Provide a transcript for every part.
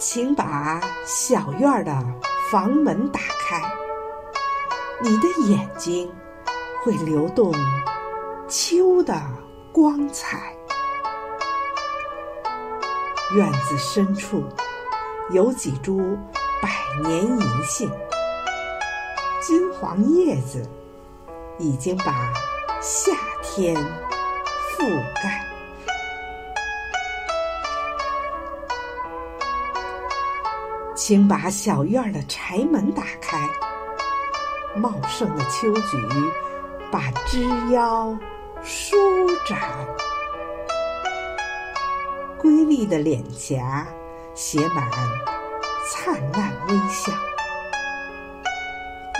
请把小院的房门打开，你的眼睛会流动秋的光彩。院子深处有几株百年银杏，金黄叶子已经把夏天覆盖。请把小院的柴门打开，茂盛的秋菊把枝腰舒展，瑰丽的脸颊写满灿烂微笑，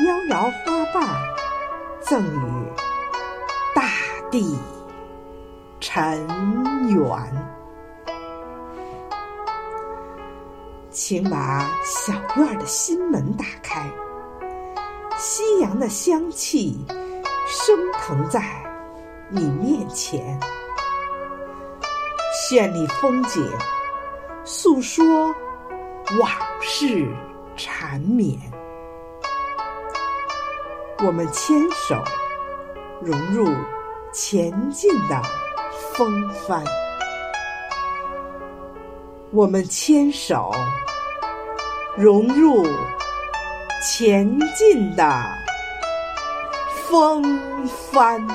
妖娆花瓣赠予大地尘缘。请把小院的心门打开，夕阳的香气升腾在你面前，绚丽风景诉说往事缠绵。我们牵手融入前进的风帆，我们牵手。融入前进的风帆。